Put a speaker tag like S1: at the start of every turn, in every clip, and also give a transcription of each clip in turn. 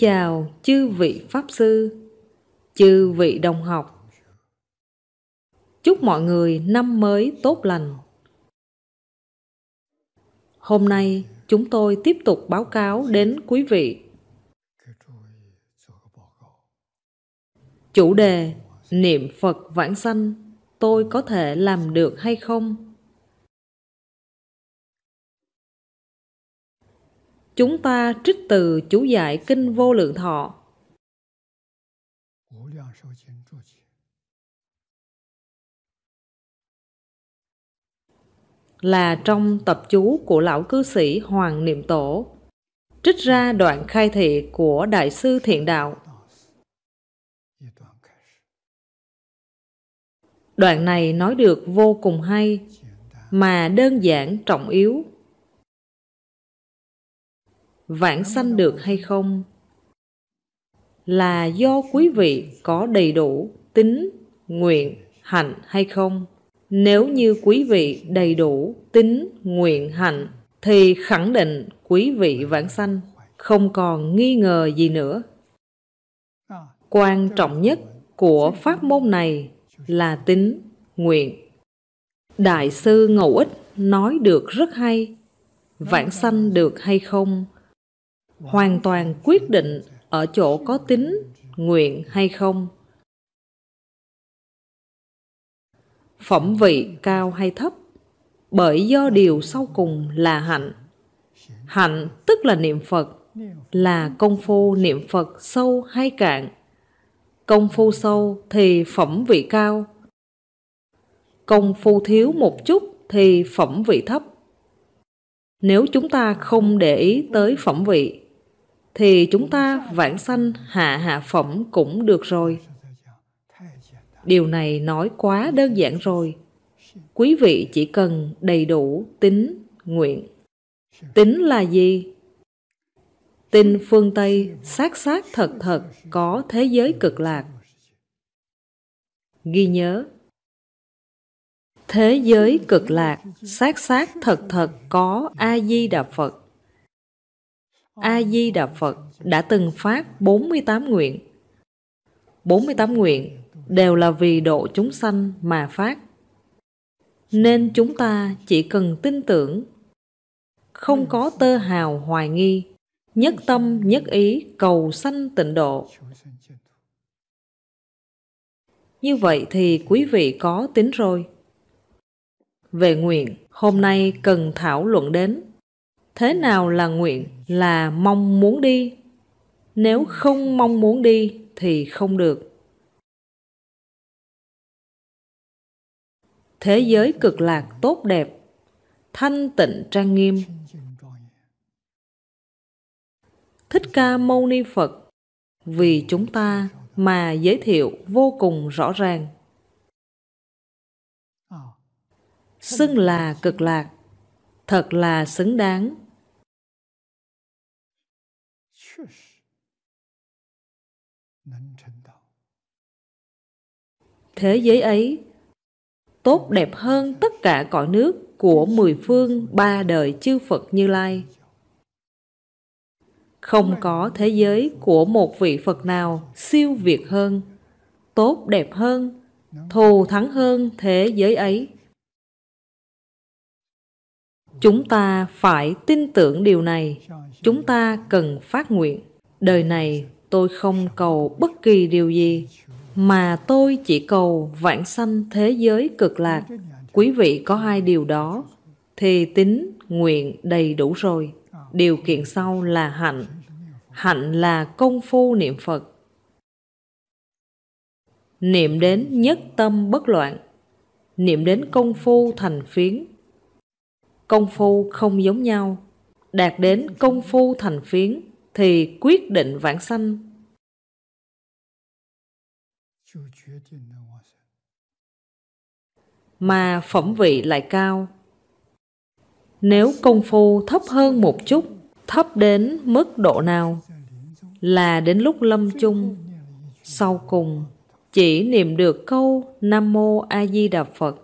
S1: chào chư vị Pháp Sư, chư vị đồng học. Chúc mọi người năm mới tốt lành. Hôm nay chúng tôi tiếp tục báo cáo đến quý vị. Chủ đề Niệm Phật vãng sanh tôi có thể làm được hay không? Chúng ta trích từ chú giải Kinh Vô Lượng Thọ. Là trong tập chú của lão cư sĩ Hoàng Niệm Tổ, trích ra đoạn khai thị của Đại sư Thiện Đạo. Đoạn này nói được vô cùng hay, mà đơn giản trọng yếu vãng sanh được hay không? Là do quý vị có đầy đủ tính, nguyện, hạnh hay không? Nếu như quý vị đầy đủ tính, nguyện, hạnh, thì khẳng định quý vị vãng sanh, không còn nghi ngờ gì nữa. Quan trọng nhất của pháp môn này là tính, nguyện. Đại sư ngẫu ích nói được rất hay. Vãng sanh được hay không? Hoàn toàn quyết định ở chỗ có tính, nguyện hay không. Phẩm vị cao hay thấp, bởi do điều sau cùng là hạnh. Hạnh tức là niệm phật, là công phu niệm phật sâu hay cạn. Công phu sâu thì phẩm vị cao, công phu thiếu một chút thì phẩm vị thấp. Nếu chúng ta không để ý tới phẩm vị thì chúng ta vãng sanh hạ hạ phẩm cũng được rồi. Điều này nói quá đơn giản rồi. Quý vị chỉ cần đầy đủ tính, nguyện. Tính là gì? Tin phương Tây xác xác thật thật có thế giới cực lạc. Ghi nhớ Thế giới cực lạc xác xác thật thật có A-di-đà Phật A-di-đà Phật đã từng phát 48 nguyện. 48 nguyện đều là vì độ chúng sanh mà phát. Nên chúng ta chỉ cần tin tưởng, không có tơ hào hoài nghi, nhất tâm nhất ý cầu sanh tịnh độ. Như vậy thì quý vị có tính rồi. Về nguyện, hôm nay cần thảo luận đến thế nào là nguyện, là mong muốn đi? Nếu không mong muốn đi thì không được. Thế giới cực lạc tốt đẹp, thanh tịnh trang nghiêm. Thích ca mâu ni phật, vì chúng ta mà giới thiệu vô cùng rõ ràng. Xưng là cực lạc, thật là xứng đáng thế giới ấy tốt đẹp hơn tất cả cõi nước của mười phương ba đời chư Phật Như Lai. Không có thế giới của một vị Phật nào siêu việt hơn, tốt đẹp hơn, thù thắng hơn thế giới ấy. Chúng ta phải tin tưởng điều này, chúng ta cần phát nguyện. Đời này tôi không cầu bất kỳ điều gì, mà tôi chỉ cầu vãng sanh thế giới cực lạc. Quý vị có hai điều đó, thì tính, nguyện đầy đủ rồi. Điều kiện sau là hạnh. Hạnh là công phu niệm Phật. Niệm đến nhất tâm bất loạn. Niệm đến công phu thành phiến. Công phu không giống nhau. Đạt đến công phu thành phiến thì quyết định vãng sanh. Mà phẩm vị lại cao. Nếu công phu thấp hơn một chút, thấp đến mức độ nào? Là đến lúc lâm chung. Sau cùng, chỉ niệm được câu nam mô a di đà phật,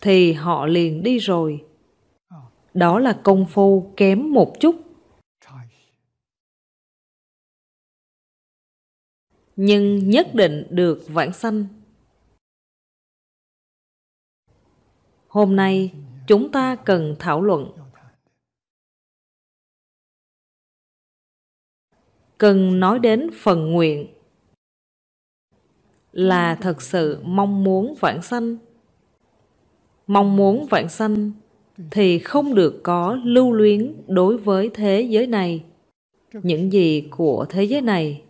S1: thì họ liền đi rồi đó là công phu kém một chút. Nhưng nhất định được vãng sanh. Hôm nay, chúng ta cần thảo luận. Cần nói đến phần nguyện. Là thật sự mong muốn vãng sanh. Mong muốn vãng sanh thì không được có lưu luyến đối với thế giới này. Những gì của thế giới này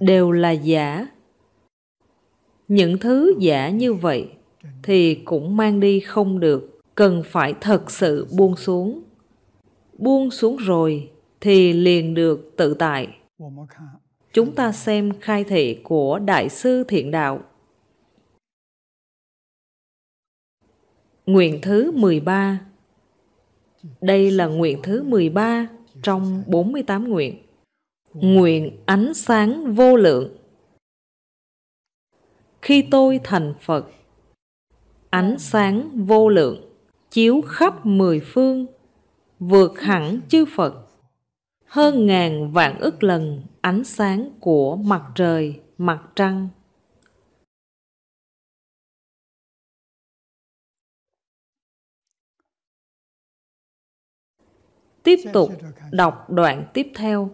S1: đều là giả. Những thứ giả như vậy thì cũng mang đi không được, cần phải thật sự buông xuống. Buông xuống rồi thì liền được tự tại. Chúng ta xem khai thị của đại sư thiện đạo. Nguyện thứ 13 đây là nguyện thứ 13 trong 48 nguyện. Nguyện ánh sáng vô lượng. Khi tôi thành phật, ánh sáng vô lượng chiếu khắp mười phương, vượt hẳn chư phật. Hơn ngàn vạn ức lần ánh sáng của mặt trời, mặt trăng tiếp tục đọc đoạn tiếp theo.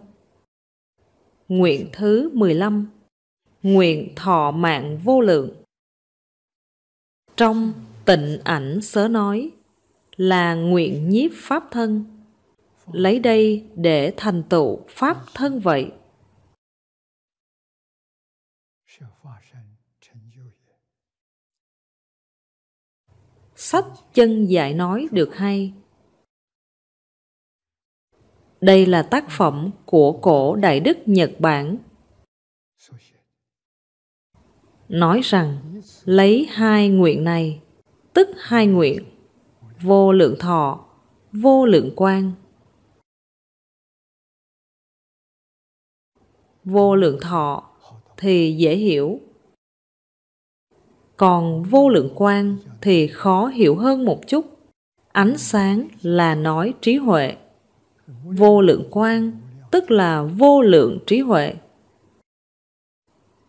S1: Nguyện thứ 15 Nguyện thọ mạng vô lượng. Trong tịnh ảnh sớ nói là nguyện nhiếp pháp thân. Lấy đây để thành tựu pháp thân vậy. Sách chân dạy nói được hay đây là tác phẩm của cổ Đại Đức Nhật Bản. Nói rằng lấy hai nguyện này, tức hai nguyện, vô lượng thọ, vô lượng quan. Vô lượng thọ thì dễ hiểu, còn vô lượng quan thì khó hiểu hơn một chút. Ánh sáng là nói trí huệ vô lượng quan tức là vô lượng trí huệ.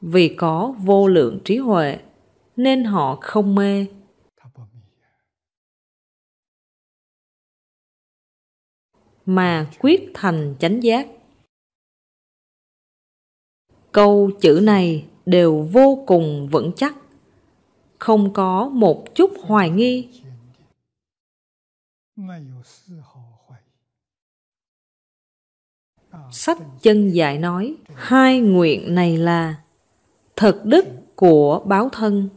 S1: Vì có vô lượng trí huệ, nên họ không mê. Mà quyết thành chánh giác. Câu chữ này đều vô cùng vững chắc. Không có một chút hoài nghi sách chân dạy nói, hai nguyện này là thật đức của báo thân.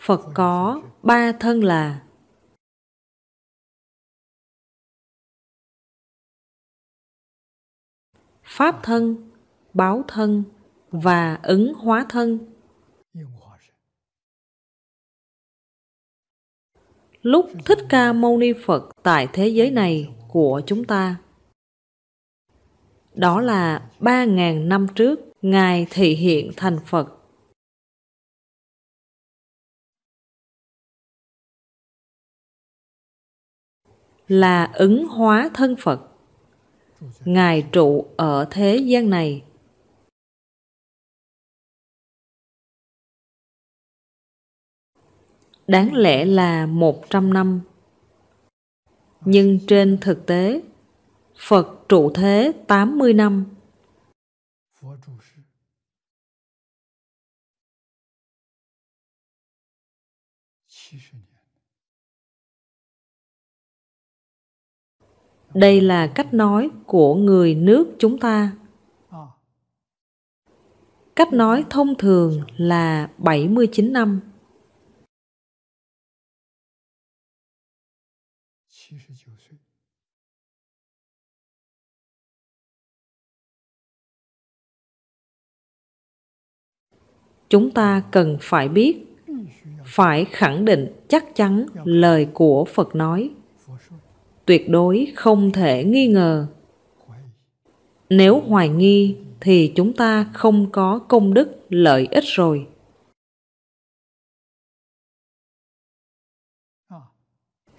S1: Phật có ba thân là pháp thân, báo thân và ứng hóa thân. Lúc Thích Ca Mâu Ni Phật tại thế giới này của chúng ta. Đó là ba ngàn năm trước, Ngài thị hiện thành Phật. Là ứng hóa thân Phật. Ngài trụ ở thế gian này đáng lẽ là một trăm năm. Nhưng trên thực tế, Phật trụ thế tám mươi năm. Đây là cách nói của người nước chúng ta. Cách nói thông thường là 79 năm. Chúng ta cần phải biết, phải khẳng định chắc chắn lời của Phật nói. Tuyệt đối không thể nghi ngờ. Nếu hoài nghi, thì chúng ta không có công đức, lợi ích rồi.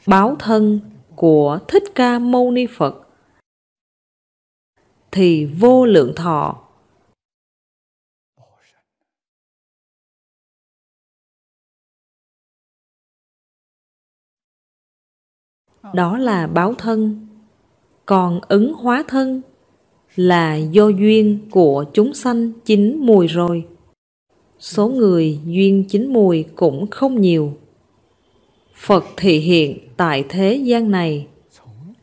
S1: Báo thân của Thích Ca Mâu Ni Phật, thì vô lượng thọ. Đó là báo thân. Còn ứng hóa thân là do duyên của chúng sanh chín mùi rồi. Số người duyên chín mùi cũng không nhiều phật thị hiện tại thế gian này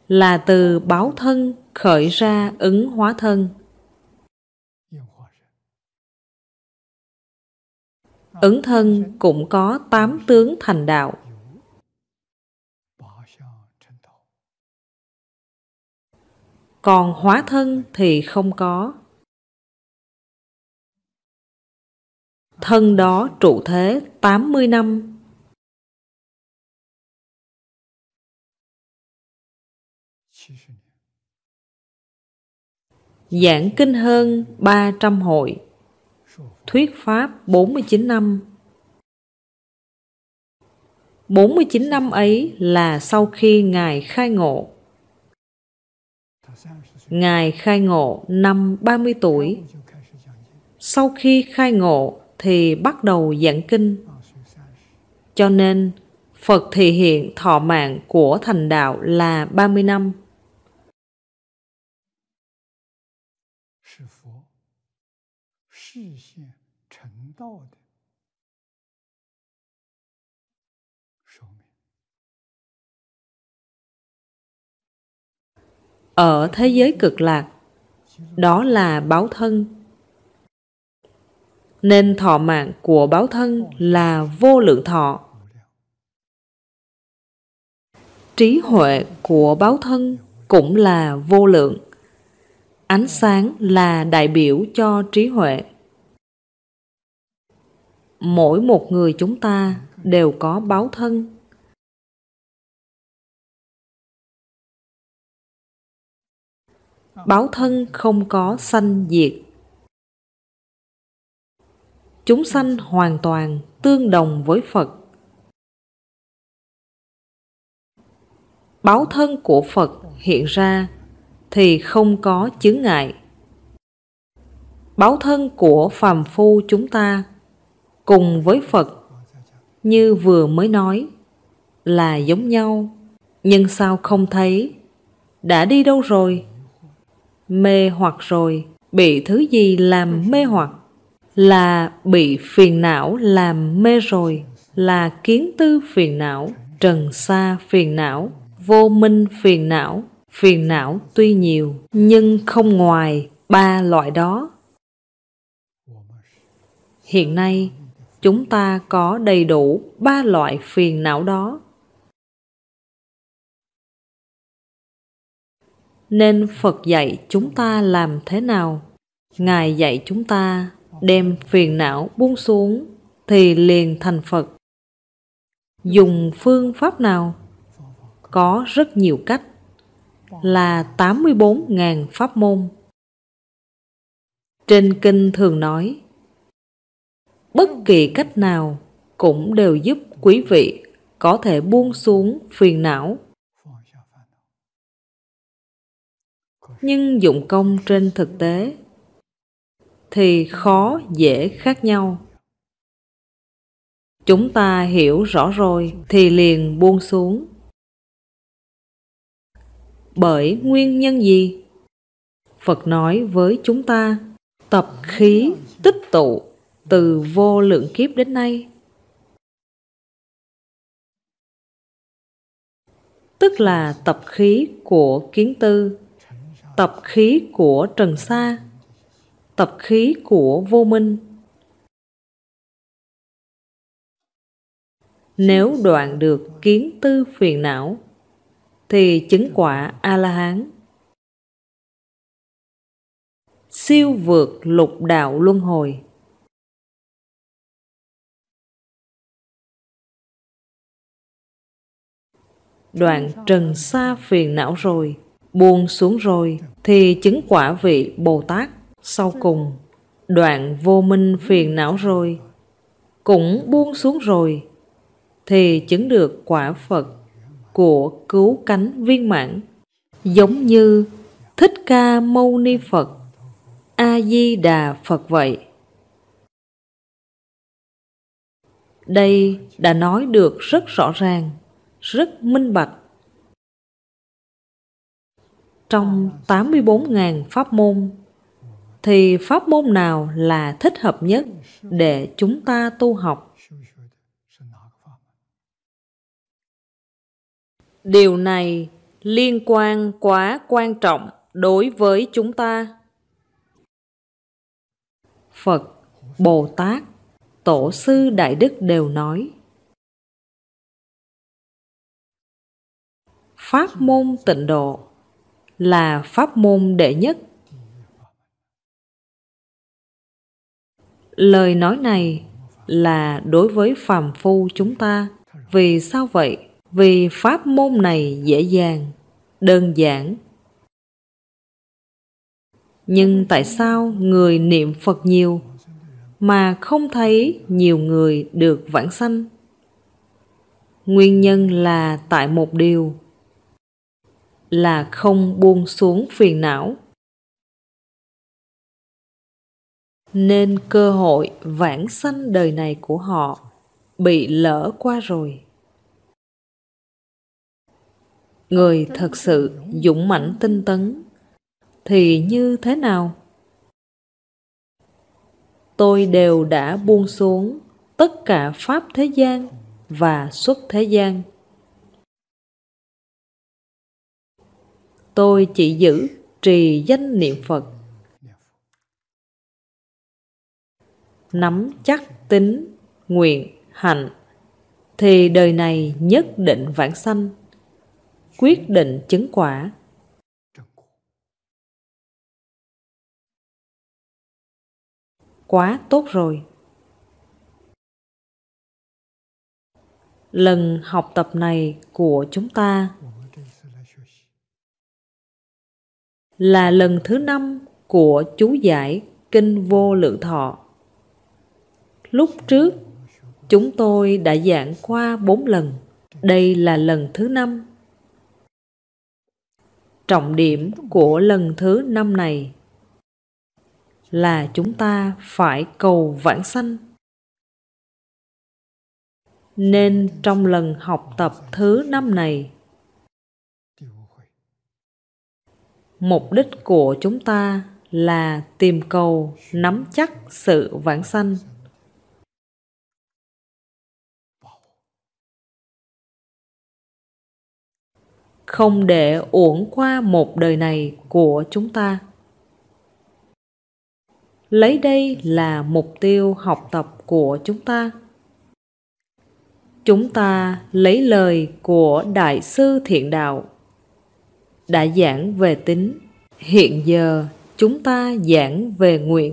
S1: là từ báo thân khởi ra ứng hóa thân. Ứng thân cũng có tám tướng thành đạo. Còn hóa thân thì không có. Thân đó trụ thế 80 năm. Giảng kinh hơn 300 hội. Thuyết Pháp 49 năm. 49 năm ấy là sau khi Ngài khai ngộ. Ngài khai ngộ năm 30 tuổi. Sau khi khai ngộ thì bắt đầu giảng kinh. Cho nên Phật thể hiện thọ mạng của thành đạo là 30 năm ở thế giới cực lạc, đó là báo thân. Nên thọ mạng của báo thân là vô lượng thọ. Trí huệ của báo thân cũng là vô lượng. Ánh sáng là đại biểu cho trí huệ mỗi một người chúng ta đều có báo thân. Báo thân không có sanh diệt. Chúng sanh hoàn toàn tương đồng với phật. Báo thân của phật hiện ra thì không có chướng ngại. Báo thân của phàm phu chúng ta cùng với phật, như vừa mới nói, là giống nhau. Nhưng sao không thấy? Đã đi đâu rồi? Mê hoặc rồi. Bị thứ gì làm mê hoặc? Là bị phiền não làm mê rồi. Là kiến tư phiền não, trần sa phiền não, vô minh phiền não phiền não tuy nhiều, nhưng không ngoài ba loại đó. Hiện nay chúng ta có đầy đủ ba loại phiền não đó. Nên phật dạy chúng ta làm thế nào? Ngài dạy chúng ta đem phiền não buông xuống thì liền thành phật. Dùng phương pháp nào? Có rất nhiều cách. Là 84.000 pháp môn. Trên kinh thường nói, bất kỳ cách nào cũng đều giúp quý vị có thể buông xuống phiền não. Nhưng dụng công trên thực tế thì khó dễ khác nhau. Chúng ta hiểu rõ rồi thì liền buông xuống. Bởi nguyên nhân gì? Phật nói với chúng ta, tập khí tích tụ từ vô lượng kiếp đến nay. Tức là tập khí của kiến tư, tập khí của trần sa, tập khí của vô minh. Nếu đoạn được kiến tư phiền não, thì chứng quả a la hán siêu vượt lục đạo luân hồi. Đoạn trần xa phiền não rồi, buông xuống rồi thì chứng quả vị Bồ Tát sau cùng. Đoạn vô minh phiền não rồi, cũng buông xuống rồi thì chứng được quả Phật của cứu cánh viên mãn giống như Thích Ca Mâu Ni Phật, A Di Đà Phật vậy. Đây đã nói được rất rõ ràng, rất minh bạch. Trong 84.000 pháp môn, thì pháp môn nào là thích hợp nhất để chúng ta tu học? Điều này liên quan quá quan trọng đối với chúng ta. Phật, Bồ Tát, Tổ sư Đại Đức đều nói Pháp môn tịnh độ là pháp môn đệ nhất. Lời nói này là đối với phàm phu chúng ta. Vì sao vậy? Vì pháp môn này dễ dàng, đơn giản. Nhưng tại sao người niệm Phật nhiều mà không thấy nhiều người được vãng sanh? Nguyên nhân là tại một điều là không buông xuống phiền não. Nên cơ hội vãng sanh đời này của họ bị lỡ qua rồi. người thật sự dũng mãnh tinh tấn thì như thế nào tôi đều đã buông xuống tất cả pháp thế gian và xuất thế gian tôi chỉ giữ trì danh niệm phật. Nắm chắc tính, nguyện, hạnh, thì đời này nhất định vãng sanh. Quyết định chứng quả. Quá tốt rồi. Lần học tập này của chúng ta là lần thứ năm của chú giải kinh vô lượng thọ. Lúc trước, chúng tôi đã giảng qua bốn lần. Đây là lần thứ năm. Trọng điểm của lần thứ năm này là chúng ta phải cầu vãng sanh. Nên trong lần học tập thứ năm này mục đích của chúng ta là tìm cầu, nắm chắc sự vãng sanh. Không để uổng qua một đời này của chúng ta. Lấy đây là mục tiêu học tập của chúng ta. Chúng ta lấy lời của đại sư thiện đạo đã giảng về tính. Hiện giờ, chúng ta giảng về nguyện.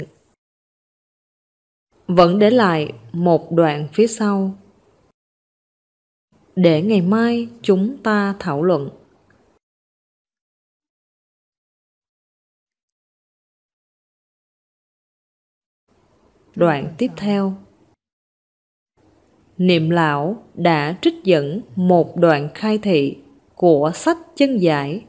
S1: Vẫn để lại một đoạn phía sau. Để ngày mai chúng ta thảo luận. Đoạn tiếp theo. Niệm lão đã trích dẫn một đoạn khai thị của sách chân giải.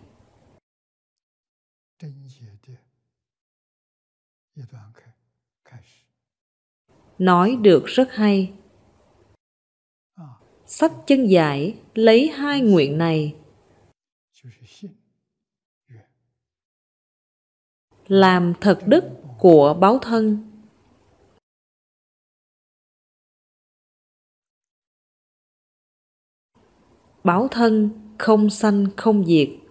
S1: Nói được rất hay. Sách chân giải lấy hai nguyện này. Làm thật đức của báo thân. Báo thân không sanh không diệt.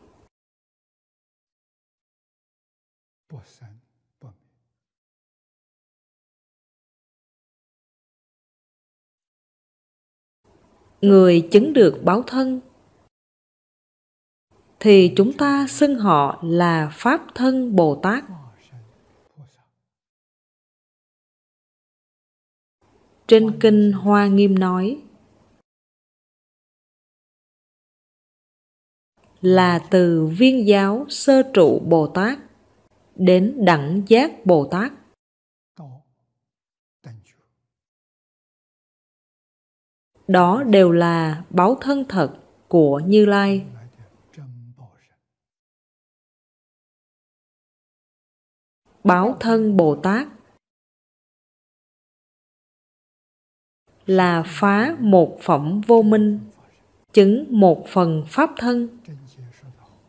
S1: Người chứng được báo thân thì chúng ta xưng họ là pháp thân bồ tát trên kinh hoa nghiêm nói, là từ viên giáo sơ trụ Bồ Tát đến đẳng giác Bồ Tát. Đó đều là báo thân thật của Như Lai. Báo thân Bồ Tát là phá một phẩm vô minh, chứng một phần pháp thân.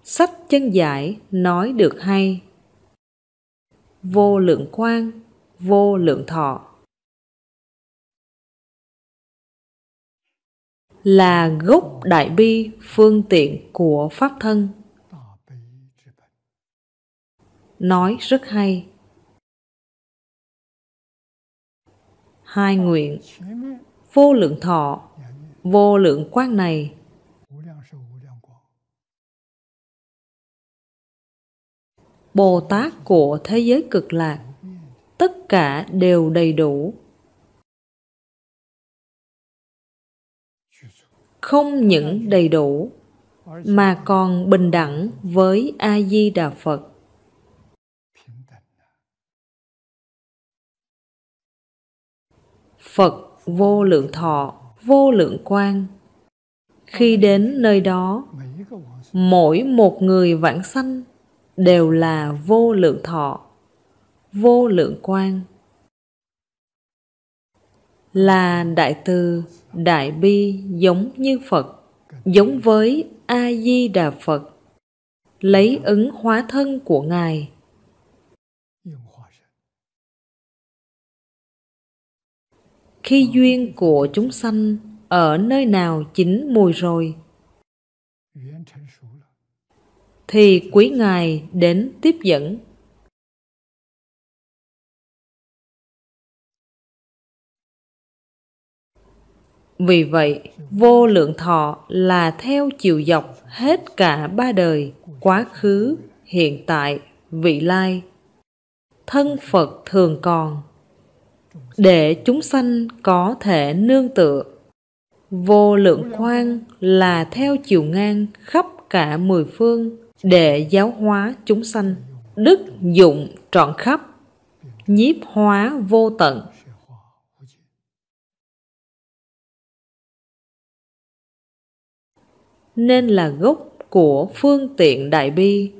S1: Sách chân giải nói được hay. Vô lượng quang, vô lượng thọ. Là gốc đại bi phương tiện của pháp thân. Nói rất hay. Hai nguyện vô lượng thọ, vô lượng quan này Bồ Tát của thế giới cực lạc tất cả đều đầy đủ không những đầy đủ, mà còn bình đẳng với a di đà phật. Phật vô lượng thọ, vô lượng quan khi đến nơi đó, mỗi một người vãng sanh đều là vô lượng thọ, vô lượng quan là đại từ, đại bi giống như phật, giống với a di đà phật, lấy ứng hóa thân của ngài. Khi duyên của chúng sanh ở nơi nào chín mùi rồi, thì quý ngài đến tiếp dẫn. Vì vậy, vô lượng thọ là theo chiều dọc hết cả ba đời, quá khứ, hiện tại, vị lai. Thân phật thường còn. Để chúng sanh có thể nương tựa, vô lượng khoan là theo chiều ngang khắp cả mười phương để giáo hóa chúng sanh. Đức dụng trọn khắp, nhiếp hóa vô tận. Nên là gốc của phương tiện đại bi,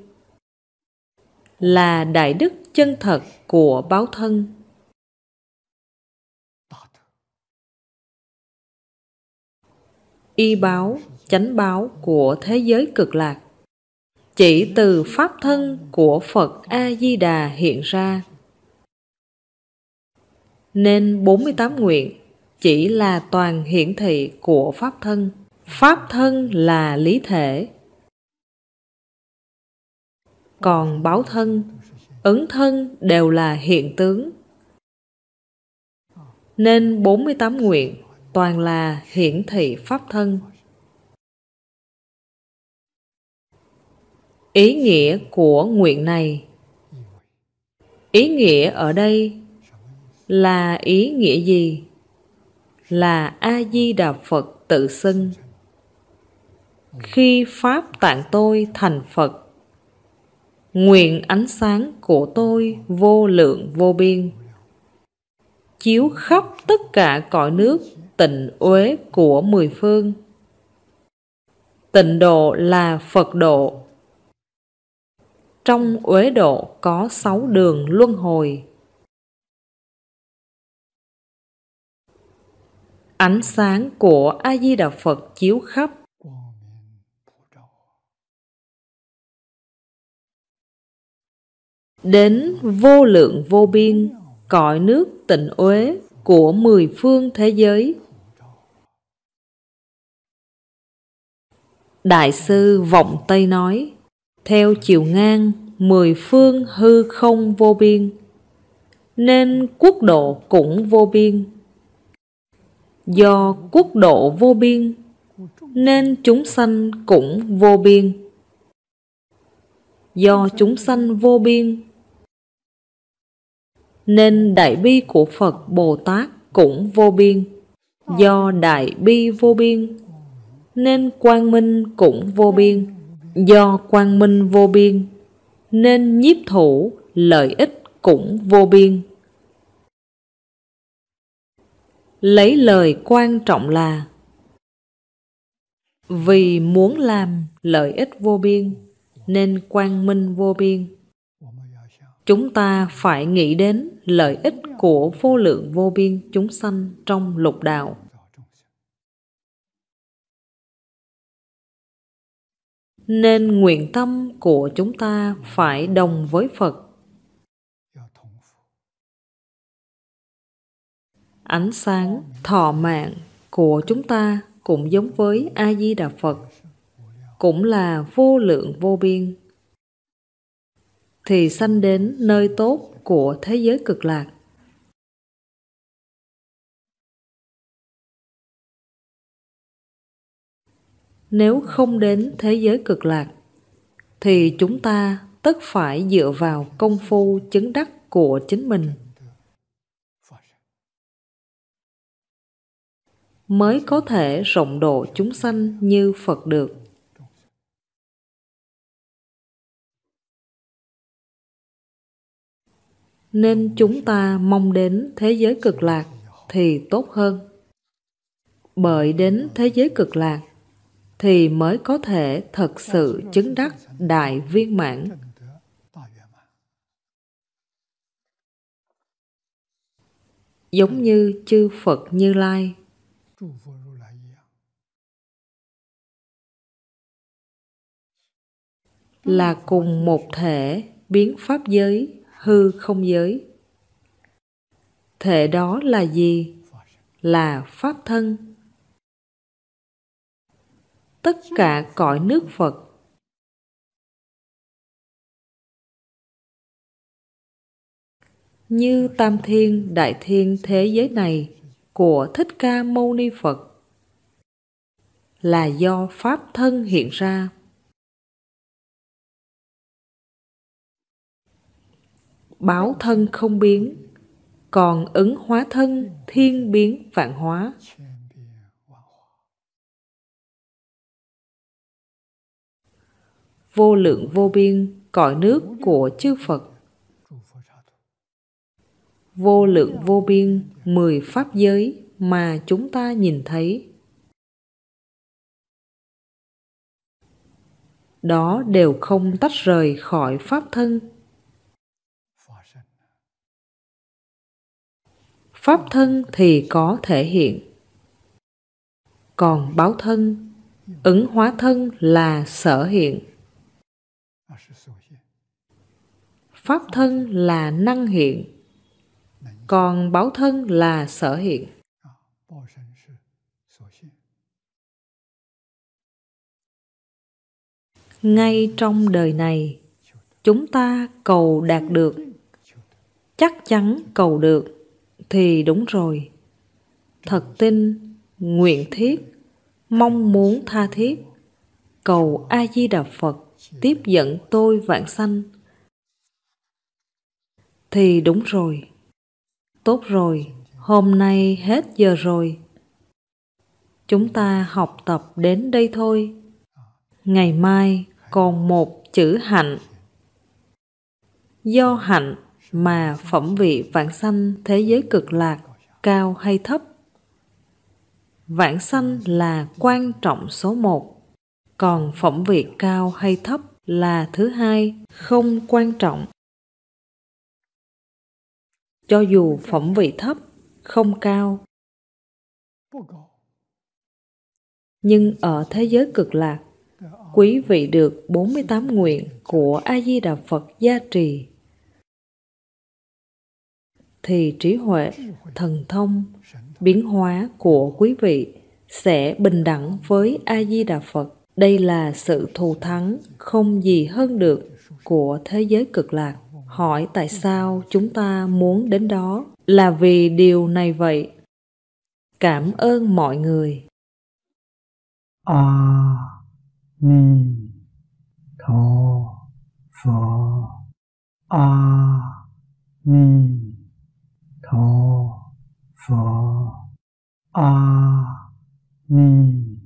S1: là đại đức chân thật của báo thân. Y báo, chánh báo của thế giới cực lạc, chỉ từ pháp thân của phật a di đà hiện ra. Nên 48 nguyện chỉ là toàn hiển thị của pháp thân pháp thân là lý thể. Còn báo thân, ứng thân đều là hiện tướng. Nên 48 nguyện toàn là hiển thị pháp thân. Ý nghĩa của nguyện này. Ý nghĩa ở đây là ý nghĩa gì? Là a di đà phật tự xưng khi pháp tạng tôi thành phật, nguyện ánh sáng của tôi vô lượng vô biên, chiếu khắp tất cả cõi nước tịnh uế của mười phương. Tịnh độ là phật độ. Trong uế độ có sáu đường luân hồi. Ánh sáng của a di đà phật chiếu khắp đến vô lượng vô biên, cõi nước tịnh uế của mười phương thế giới. Đại sư vọng tây nói, theo chiều ngang, mười phương hư không vô biên, nên quốc độ cũng vô biên. Do quốc độ vô biên, nên chúng sanh cũng vô biên. Do chúng sanh vô biên nên đại bi của phật bồ tát cũng vô biên. Do đại bi vô biên, nên quang minh cũng vô biên. Do quang minh vô biên, Nên nhiếp thủ lợi ích cũng vô biên. Lấy lời quan trọng là, Vì muốn làm lợi ích vô biên, Nên quang minh vô biên. Chúng ta phải nghĩ đến lợi ích của vô lượng vô biên chúng sanh trong lục đạo. Nên nguyện tâm của chúng ta phải đồng với Phật. Ánh sáng, thọ mạng của chúng ta cũng giống với A-di-đà Phật, cũng là vô lượng vô biên thì sanh đến nơi tốt của thế giới cực lạc. Nếu không đến thế giới cực lạc, thì chúng ta tất phải dựa vào công phu chứng đắc của chính mình. mới có thể rộng độ chúng sanh như Phật được. Nên chúng ta mong đến thế giới cực lạc thì tốt hơn. Bởi đến thế giới cực lạc thì mới có thể thật sự chứng đắc đại viên mãn. Giống như chư phật như lai. Là cùng một thể biến pháp giới hư không giới. Thể đó là gì? Là pháp thân. Tất cả cõi nước phật. Như tam thiên, đại thiên thế giới này của thích ca mâu ni phật. Là do pháp thân hiện ra. Báo thân không biến, còn ứng hóa thân, thiên biến, vạn hóa. Vô lượng vô biên, cõi nước của chư Phật. Vô lượng vô biên, mười pháp giới mà chúng ta nhìn thấy. Đó đều không tách rời khỏi pháp thân. Pháp thân thì có thể hiện. Còn báo thân, ứng hóa thân là sở hiện. Pháp thân là năng hiện. Còn báo thân là sở hiện. Ngay trong đời này, chúng ta cầu đạt được. Chắc chắn cầu được thì đúng rồi. Thật tin, nguyện thiết, mong muốn tha thiết. Cầu a di đà phật tiếp dẫn tôi vạn sanh. Thì đúng rồi. Tốt rồi. Hôm nay hết giờ rồi. Chúng ta học tập đến đây thôi. Ngày mai còn một chữ hạnh. Do hạnh mà phẩm vị vãng sanh thế giới cực lạc, cao hay thấp? Vãng sanh là quan trọng số một, còn phẩm vị cao hay thấp là thứ hai không quan trọng. Cho dù phẩm vị thấp, không cao. Nhưng ở thế giới cực lạc, quý vị được 48 nguyện của A Di Đà Phật gia trì thì trí huệ, thần thông, biến hóa của quý vị sẽ bình đẳng với A-di-đà Phật. Đây là sự thù thắng không gì hơn được của thế giới cực lạc. Hỏi tại sao chúng ta muốn đến đó là vì điều này vậy. Cảm ơn mọi người.
S2: A Ni Tho Phật A Ni 陀佛阿弥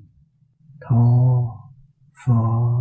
S2: 陀佛。